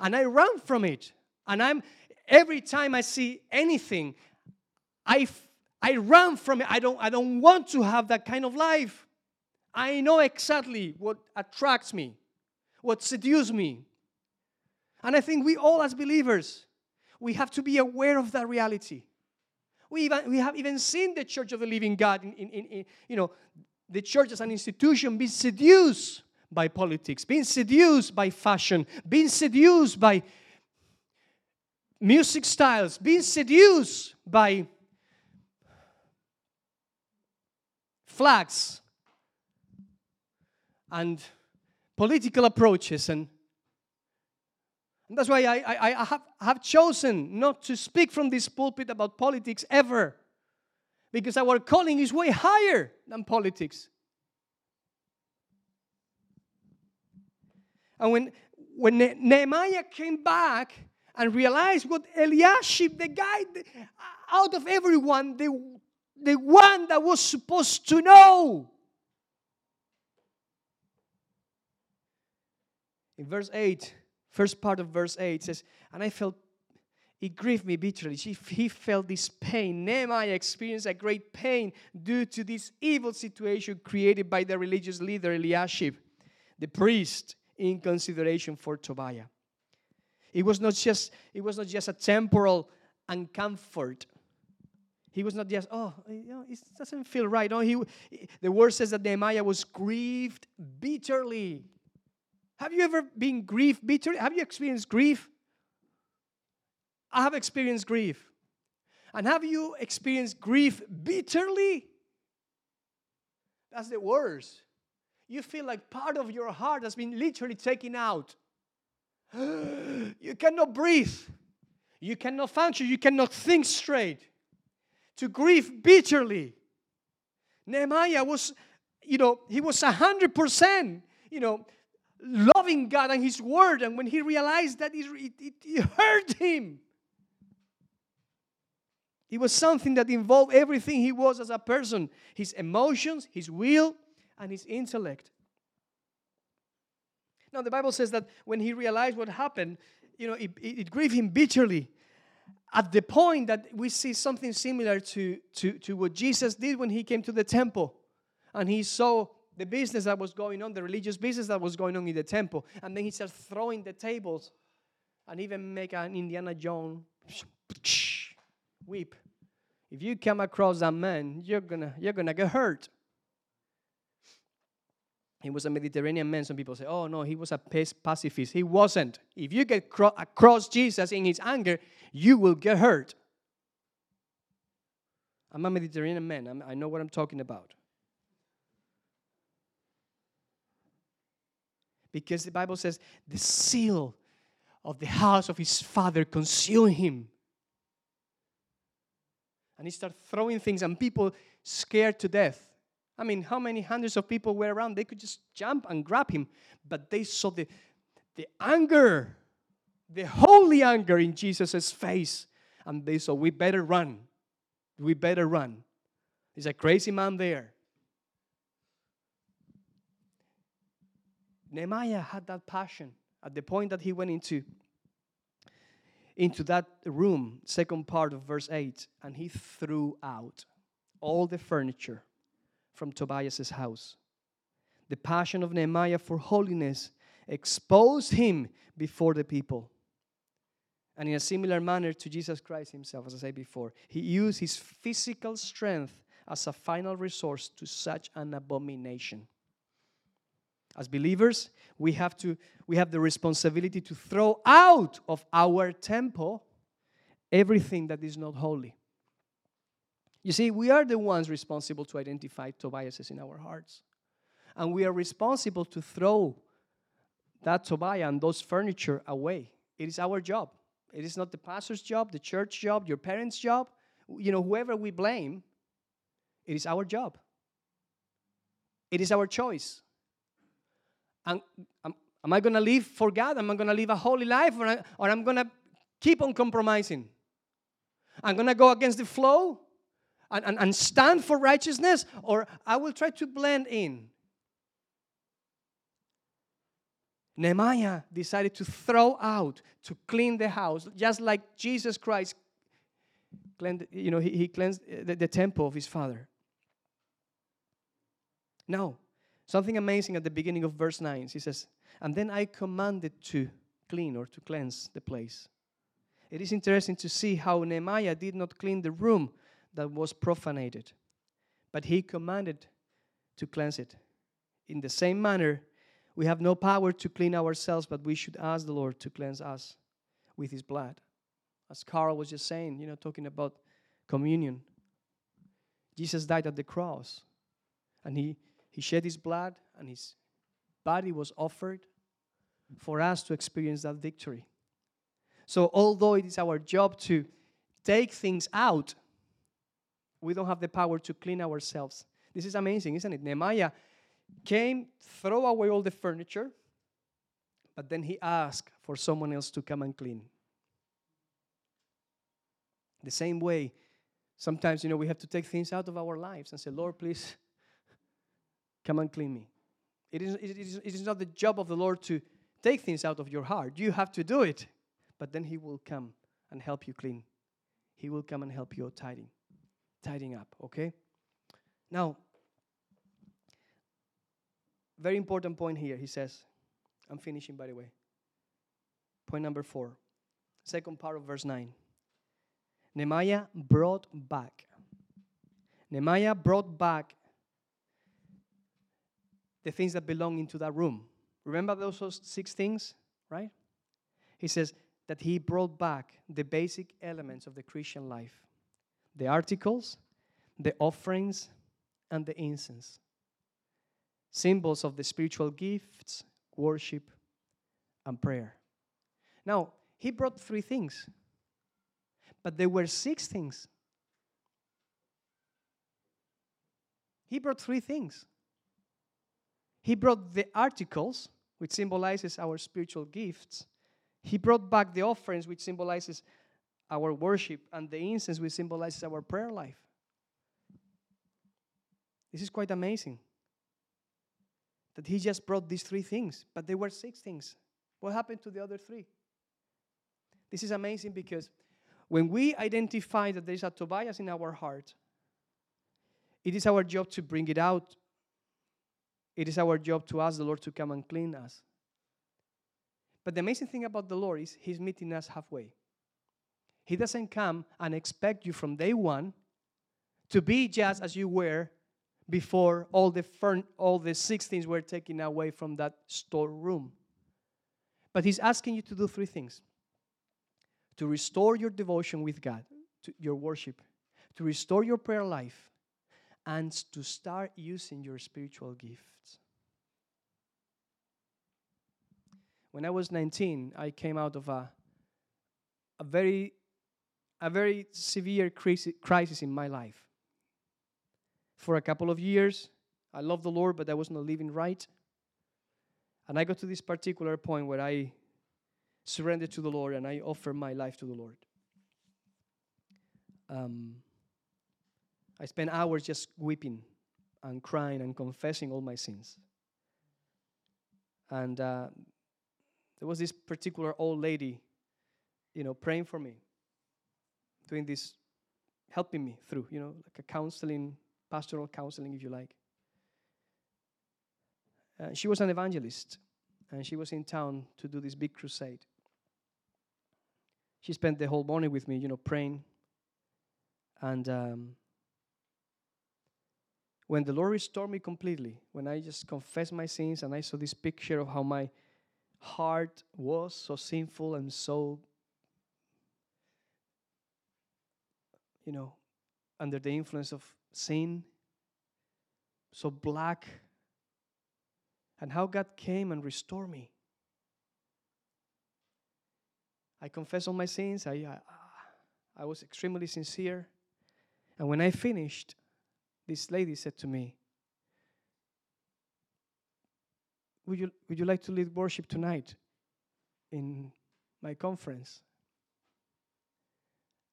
and I run from it. And I'm every time I see anything, I I run from it. I don't I don't want to have that kind of life. I know exactly what attracts me, what seduces me. And I think we all as believers, we have to be aware of that reality. We, even, we have even seen the church of the living God in, in, in, you know, the church as an institution being seduced by politics, being seduced by fashion, being seduced by music styles, being seduced by flags and political approaches and and that's why I, I, I have, have chosen not to speak from this pulpit about politics ever. Because our calling is way higher than politics. And when, when Nehemiah came back and realized what Eliashib, the guy out of everyone, the, the one that was supposed to know. In verse 8, first part of verse 8 says, And I felt, it grieved me bitterly. He felt this pain. Nehemiah experienced a great pain due to this evil situation created by the religious leader Eliashib, the priest in consideration for Tobiah. It was not just, it was not just a temporal uncomfort. He was not just, oh, you know, it doesn't feel right. No, he, the word says that Nehemiah was grieved bitterly. Have you ever been grief bitterly? Have you experienced grief? I have experienced grief. And have you experienced grief bitterly? That's the worst you feel like part of your heart has been literally taken out. [GASPS] you cannot breathe. You cannot function. You cannot think straight. To grieve bitterly. Nehemiah was, you know, he was a hundred percent, you know, loving God and His Word. And when he realized that, it, it, it hurt him. It was something that involved everything he was as a person his emotions, his will, and his intellect. Now, the Bible says that when he realized what happened, you know, it, it, it grieved him bitterly at the point that we see something similar to, to, to what Jesus did when he came to the temple and he saw the business that was going on, the religious business that was going on in the temple. And then he starts throwing the tables and even make an Indiana Jones weep. If you come across that man, you're gonna, you're gonna get hurt. He was a Mediterranean man. Some people say, oh no, he was a pacifist. He wasn't. If you get cro- across Jesus in his anger, you will get hurt. I'm a Mediterranean man. I'm, i know what I'm talking about. Because the Bible says the seal of the house of his father consumed him. And he started throwing things, and people scared to death. I mean, how many hundreds of people were around? They could just jump and grab him. But they saw the, the anger, the holy anger in Jesus' face. And they saw, We better run. We better run. There's a crazy man there. Nehemiah had that passion at the point that he went into into that room, second part of verse 8, and he threw out all the furniture from Tobias's house. The passion of Nehemiah for holiness exposed him before the people. And in a similar manner to Jesus Christ himself, as I said before, he used his physical strength as a final resource to such an abomination. As believers, we have to we have the responsibility to throw out of our temple everything that is not holy. You see, we are the ones responsible to identify Tobiases in our hearts. And we are responsible to throw that Tobiah and those furniture away. It is our job. It is not the pastor's job, the church job, your parents' job. You know, whoever we blame, it is our job. It is our choice. And am, am I going to live for God? Am I going to live a holy life? Or, I, or I'm going to keep on compromising? I'm going to go against the flow? and, and, and stand for righteousness, or I will try to blend in. Nehemiah decided to throw out, to clean the house, just like Jesus Christ cleansed, you know, he, he cleansed the, the temple of his father. Now, something amazing at the beginning of verse 9. He says, And then I commanded to clean or to cleanse the place. It is interesting to see how Nehemiah did not clean the room that was profanated, but he commanded to cleanse it. In the same manner, we have no power to clean ourselves, but we should ask the Lord to cleanse us with his blood. As Carl was just saying, you know, talking about communion. Jesus died at the cross, and he, he shed his blood, and his body was offered for us to experience that victory. So, although it is our job to take things out, we don't have the power to clean ourselves. This is amazing, isn't it? Nehemiah came, throw away all the furniture, but then he asked for someone else to come and clean. The same way, sometimes, you know, we have to take things out of our lives and say, Lord, please come and clean me. It is, it, is, it is not the job of the Lord to take things out of your heart. You have to do it. But then He will come and help you clean. He will come and help you tidying tidying up, okay? Now, very important point here. He says, I'm finishing by the way. Point number four, second part of verse 9. Nehemiah brought back. Nehemiah brought back the things that belong into that room. Remember those six things, right? He says that he brought back the basic elements of the Christian life the articles, the offerings, and the incense. Symbols of the spiritual gifts, worship, and prayer. Now, he brought three things, but there were six things. He brought three things. He brought the articles, which symbolizes our spiritual gifts. He brought back the offerings, which symbolizes our worship, and the incense, which symbolizes our prayer life. This is quite amazing that he just brought these three things, but there were six things. What happened to the other three? This is amazing because when we identify that there is a Tobias in our heart, it is our job to bring it out. It is our job to ask the Lord to come and clean us. But the amazing thing about the Lord is He's meeting us halfway. He doesn't come and expect you from day one to be just as you were before all the, fern- all the six things were taken away from that storeroom. But He's asking you to do three things to restore your devotion with God, to your worship, to restore your prayer life, and to start using your spiritual gifts. When I was 19, I came out of a, a very a very severe crisis in my life. For a couple of years, I loved the Lord, but I was not living right. And I got to this particular point where I surrendered to the Lord and I offered my life to the Lord. Um, I spent hours just weeping and crying and confessing all my sins. And uh, there was this particular old lady, you know, praying for me, doing this, helping me through, you know, like a counseling, pastoral counseling, if you like. Uh, she was an evangelist, and she was in town to do this big crusade. She spent the whole morning with me, you know, praying. And um, when the Lord restored me completely, when I just confessed my sins and I saw this picture of how my heart was so sinful and so, you know, under the influence of sin, so black, and how God came and restored me. I confessed all my sins. I, I, I was extremely sincere. And when I finished, this lady said to me, would you, would you like to lead worship tonight in my conference?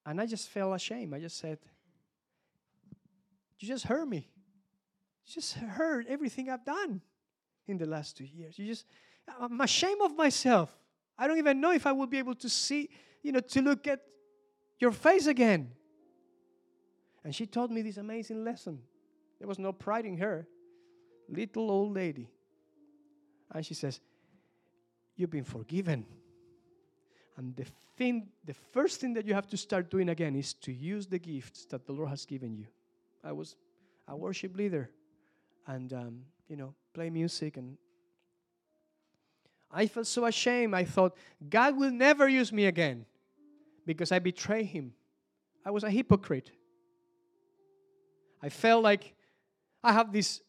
And I just felt ashamed. I just said, You just heard me. You just heard everything I've done in the last two years. You just, I'm ashamed of myself. I don't even know if I will be able to see, you know, to look at your face again. And she taught me this amazing lesson. There was no pride in her. Little old lady. And she says, You've been forgiven. And the thing, the first thing that you have to start doing again is to use the gifts that the Lord has given you. I was a worship leader and, um, you know, play music. And I felt so ashamed. I thought, God will never use me again because I betrayed Him. I was a hypocrite. I felt like I have this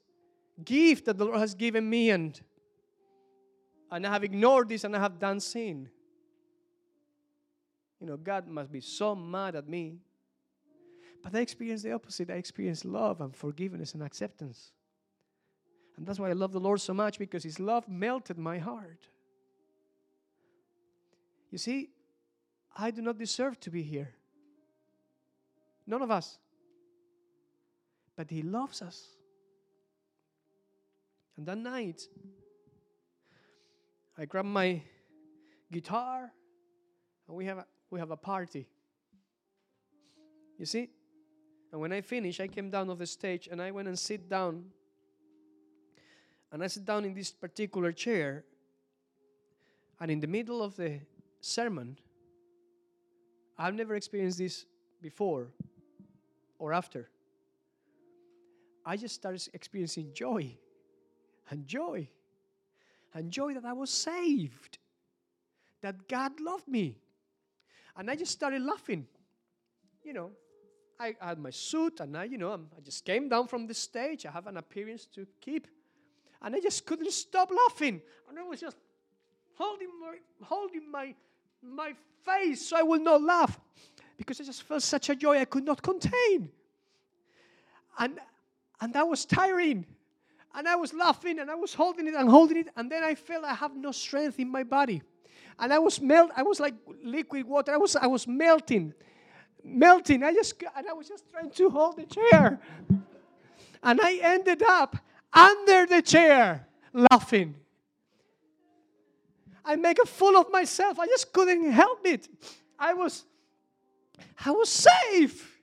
gift that the Lord has given me, and, and I have ignored this and I have done sin. You know, God must be so mad at me. But I experienced the opposite. I experienced love and forgiveness and acceptance. And that's why I love the Lord so much because His love melted my heart. You see, I do not deserve to be here. None of us but He loves us. And that night, I grabbed my guitar and we have a, we have a party. You see? And when I finished, I came down off the stage and I went and sit down. And I sit down in this particular chair. And in the middle of the sermon, I've never experienced this before or after. I just started experiencing joy and joy and joy that I was saved, that God loved me. And I just started laughing. You know, I had my suit and I, you know, I just came down from the stage. I have an appearance to keep. And I just couldn't stop laughing. And I was just holding my, holding my, my face so I would not laugh because I just felt such a joy I could not contain. And and that was tiring. And I was laughing and I was holding it and holding it. And then I felt I have no strength in my body. And I was melt. I was like liquid water. I was I was melting, melting. I just and I was just trying to hold the chair. And I ended up under the chair laughing. I make a fool of myself. I just couldn't help it. I was I was safe.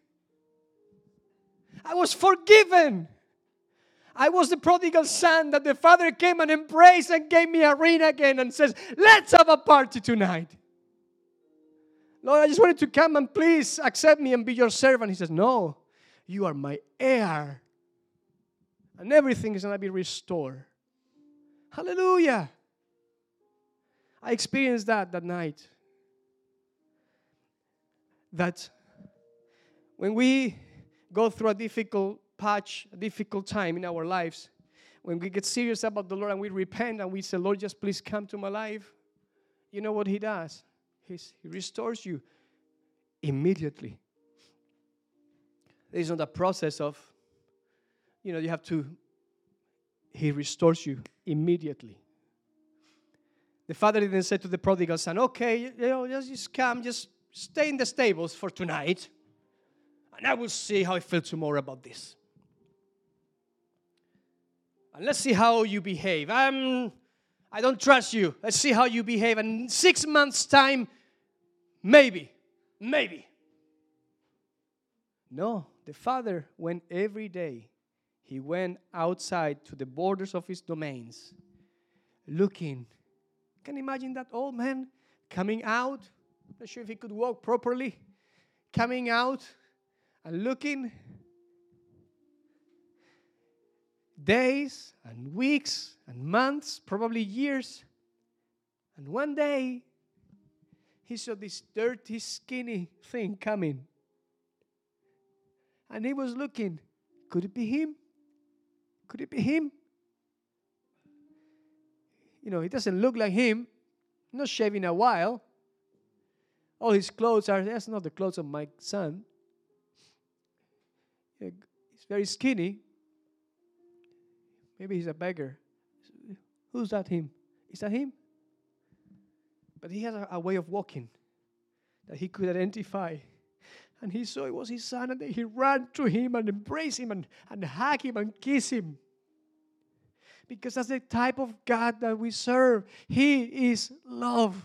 I was forgiven. I was the prodigal son that the father came and embraced and gave me a ring again and says, Let's have a party tonight. Lord, I just wanted to come and please accept me and be your servant. He says, No, you are my heir. And everything is going to be restored. Hallelujah. I experienced that that night. That when we go through a difficult patch, a difficult time in our lives, when we get serious about the Lord and we repent and we say, Lord, just please come to my life, you know what He does? He's, he restores you immediately. There is not a process of, you know, you have to, He restores you immediately. The father didn't say to the prodigal son, okay, you know, just, just come, just stay in the stables for tonight, and I will see how I feel tomorrow about this and let's see how you behave. I'm, I don't trust you. Let's see how you behave. And in six months' time, maybe, maybe. No, the father went every day. He went outside to the borders of his domains, looking. Can you imagine that old man coming out? Not sure if he could walk properly. Coming out and looking days and weeks and months, probably years. And one day, he saw this dirty, skinny thing coming. And he was looking. Could it be him? Could it be him? You know, it doesn't look like him. Not shaving a while. All his clothes are, that's not the clothes of my son. He's very skinny. Maybe he's a beggar. Who's that him? Is that him? But he has a, a way of walking that he could identify. And he saw it was his son, and then he ran to him and embraced him and, and hugged him and kissed him. Because that's the type of God that we serve. He is love.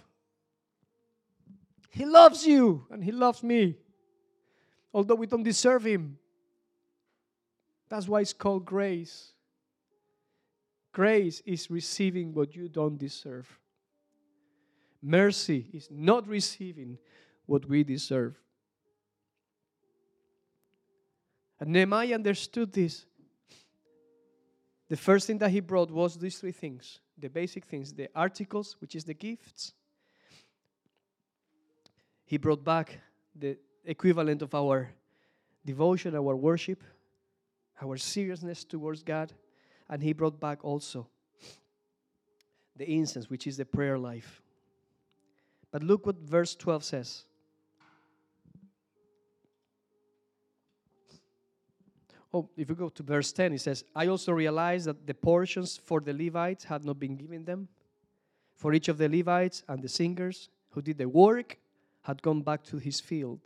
He loves you, and He loves me. Although we don't deserve Him. That's why it's called grace. Grace is receiving what you don't deserve. Mercy is not receiving what we deserve. And Nehemiah understood this. The first thing that he brought was these three things the basic things the articles, which is the gifts. He brought back the equivalent of our devotion, our worship, our seriousness towards God and he brought back also the incense, which is the prayer life. But look what verse 12 says. Oh, if you go to verse 10, it says, I also realized that the portions for the Levites had not been given them. For each of the Levites and the singers who did the work had gone back to his field.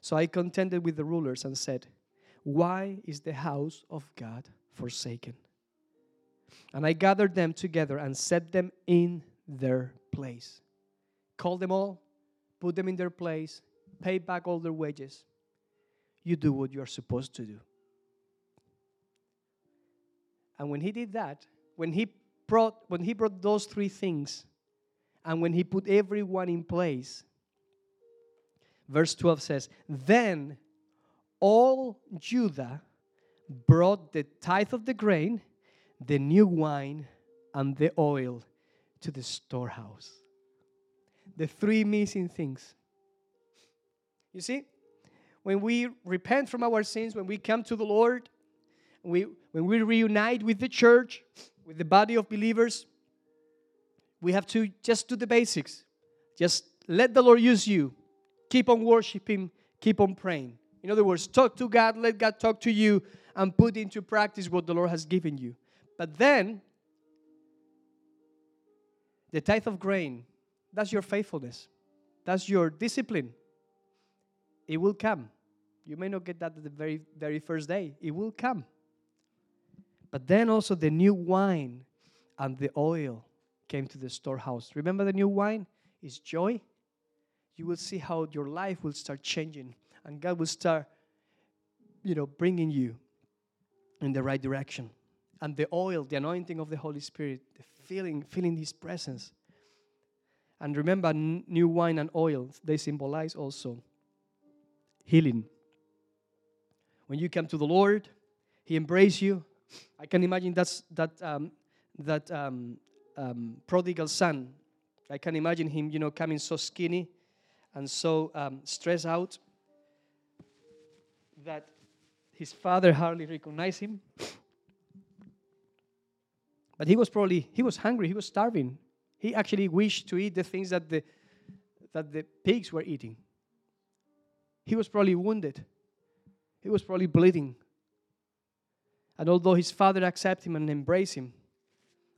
So I contended with the rulers and said, Why is the house of God forsaken. And I gathered them together and set them in their place. Call them all, put them in their place, pay back all their wages. You do what you are supposed to do. And when he did that, when he brought when he brought those three things, and when he put everyone in place, verse 12 says, Then all Judah brought the tithe of the grain, the new wine, and the oil to the storehouse. The three missing things. You see, when we repent from our sins, when we come to the Lord, we, when we reunite with the church, with the body of believers, we have to just do the basics. Just let the Lord use you. Keep on worshiping, keep on praying. In other words, talk to God, let God talk to you, and put into practice what the Lord has given you. But then, the tithe of grain, that's your faithfulness, that's your discipline. It will come. You may not get that the very, very first day, it will come. But then also the new wine and the oil came to the storehouse. Remember the new wine is joy. You will see how your life will start changing and God will start, you know, bringing you in the right direction. And the oil, the anointing of the Holy Spirit, the feeling, feeling His presence. And remember, n- new wine and oil, they symbolize also healing. When you come to the Lord, He embraces you. I can imagine that's that um, that um, um, prodigal son. I can imagine him, you know, coming so skinny and so um, stressed out that his father hardly recognized him. But he was probably he was hungry. He was starving. He actually wished to eat the things that the that the pigs were eating. He was probably wounded. He was probably bleeding. And although his father accepted him and embraced him,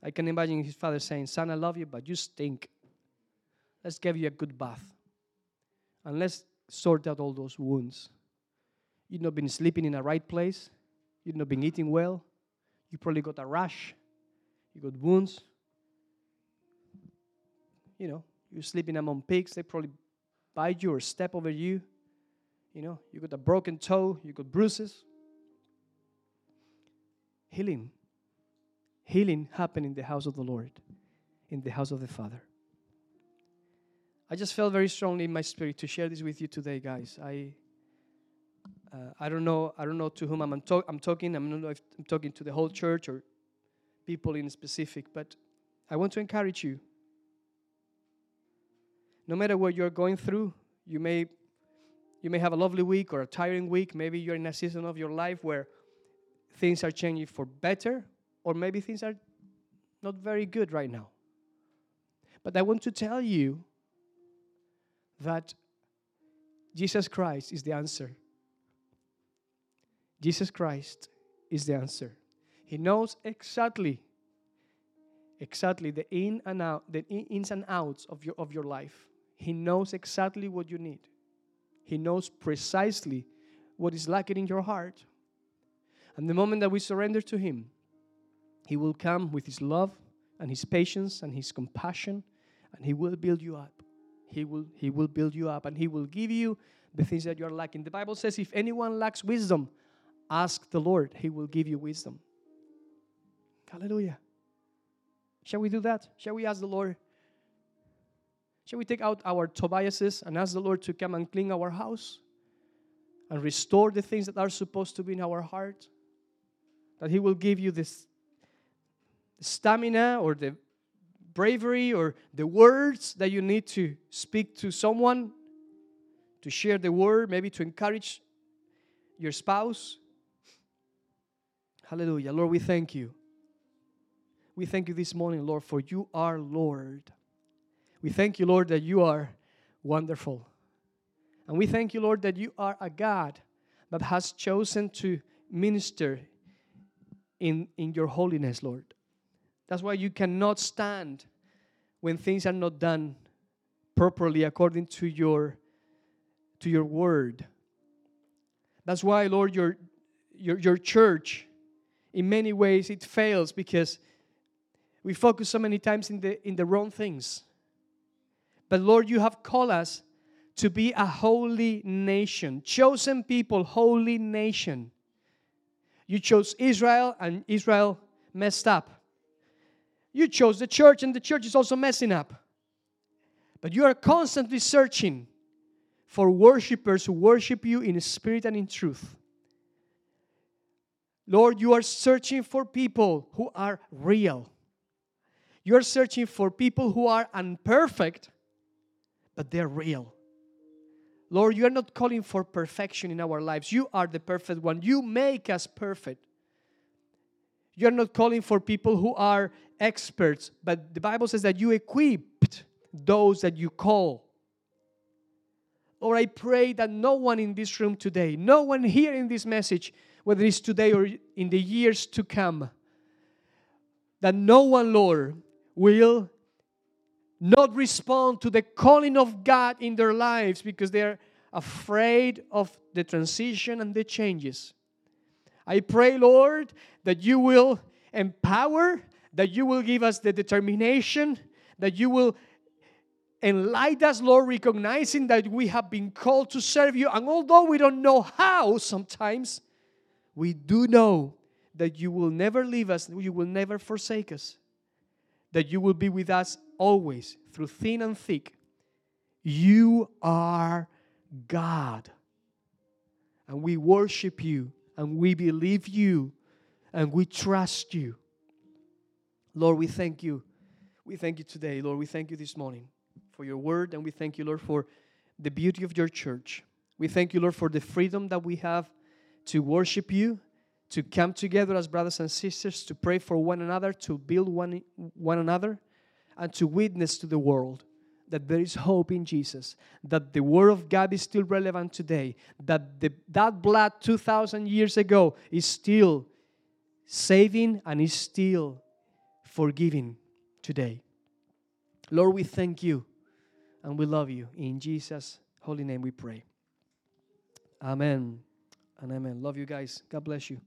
I can imagine his father saying, Son, I love you, but you stink. Let's give you a good bath. And let's sort out all those wounds. You've not been sleeping in the right place. You've not been eating well. You probably got a rash. You got wounds. You know, you're sleeping among pigs. They probably bite you or step over you. You know, you got a broken toe. You got bruises. Healing healing happened in the house of the Lord, in the house of the Father. I just felt very strongly in my spirit to share this with you today, guys. I uh, I don't know I don't know to whom I'm, talk, I'm talking. I don't know if I'm talking to the whole church or people in specific, but I want to encourage you. No matter what you're going through, you may you may have a lovely week or a tiring week. Maybe you're in a season of your life where things are changing for better or maybe things are not very good right now. But I want to tell you that Jesus Christ is the answer. Jesus Christ is the answer. He knows exactly, exactly the in and out, the ins and outs of your of your life. He knows exactly what you need. He knows precisely what is lacking in your heart. And the moment that we surrender to Him, he will come with His love and His patience and His compassion, and He will build you up. He will, he will build you up and He will give you the things that you are lacking. The Bible says, if anyone lacks wisdom, ask the Lord, He will give you wisdom. Hallelujah. Shall we do that? Shall we ask the Lord? Shall we take out our Tobiases and ask the Lord to come and clean our house and restore the things that are supposed to be in our heart? That He will give you this stamina or the bravery or the words that you need to speak to someone, to share the word, maybe to encourage your spouse. Hallelujah. Lord, we thank you. We thank you this morning, Lord, for you are Lord. We thank you, Lord, that you are wonderful. And we thank you, Lord, that you are a God that has chosen to minister in, in your holiness, Lord. That's why you cannot stand when things are not done properly according to your to your word. That's why, Lord, your your, your church, in many ways, it fails because we focus so many times in the in the wrong things. But Lord, you have called us to be a holy nation, chosen people, holy nation. You chose Israel, and Israel messed up. You chose the church, and the church is also messing up. But you are constantly searching for worshipers who worship you in spirit and in truth. Lord, you are searching for people who are real. You are searching for people who are imperfect, but they're real. Lord, you are not calling for perfection in our lives. You are the perfect one. You make us perfect. You're not calling for people who are experts, but the Bible says that you equipped those that you call. Or I pray that no one in this room today, no one here in this message, whether it's today or in the years to come, that no one, Lord, will not respond to the calling of God in their lives because they're afraid of the transition and the changes. I pray, Lord, that you will empower, that you will give us the determination, that you will enlighten us, Lord, recognizing that we have been called to serve you. And although we don't know how sometimes, we do know that you will never leave us, you will never forsake us, that you will be with us always through thin and thick. You are God. And we worship you, and we believe you, and we trust you. Lord, we thank you. We thank you today, Lord. We thank you this morning for your word, and we thank you, Lord, for the beauty of your church. We thank you, Lord, for the freedom that we have to worship you, to come together as brothers and sisters, to pray for one another, to build one, one another, and to witness to the world that there is hope in Jesus, that the Word of God is still relevant today, that the, that blood 2,000 years ago is still saving and is still forgiving today. Lord, we thank you and we love you. In Jesus' holy name we pray. Amen and amen. Love you guys. God bless you.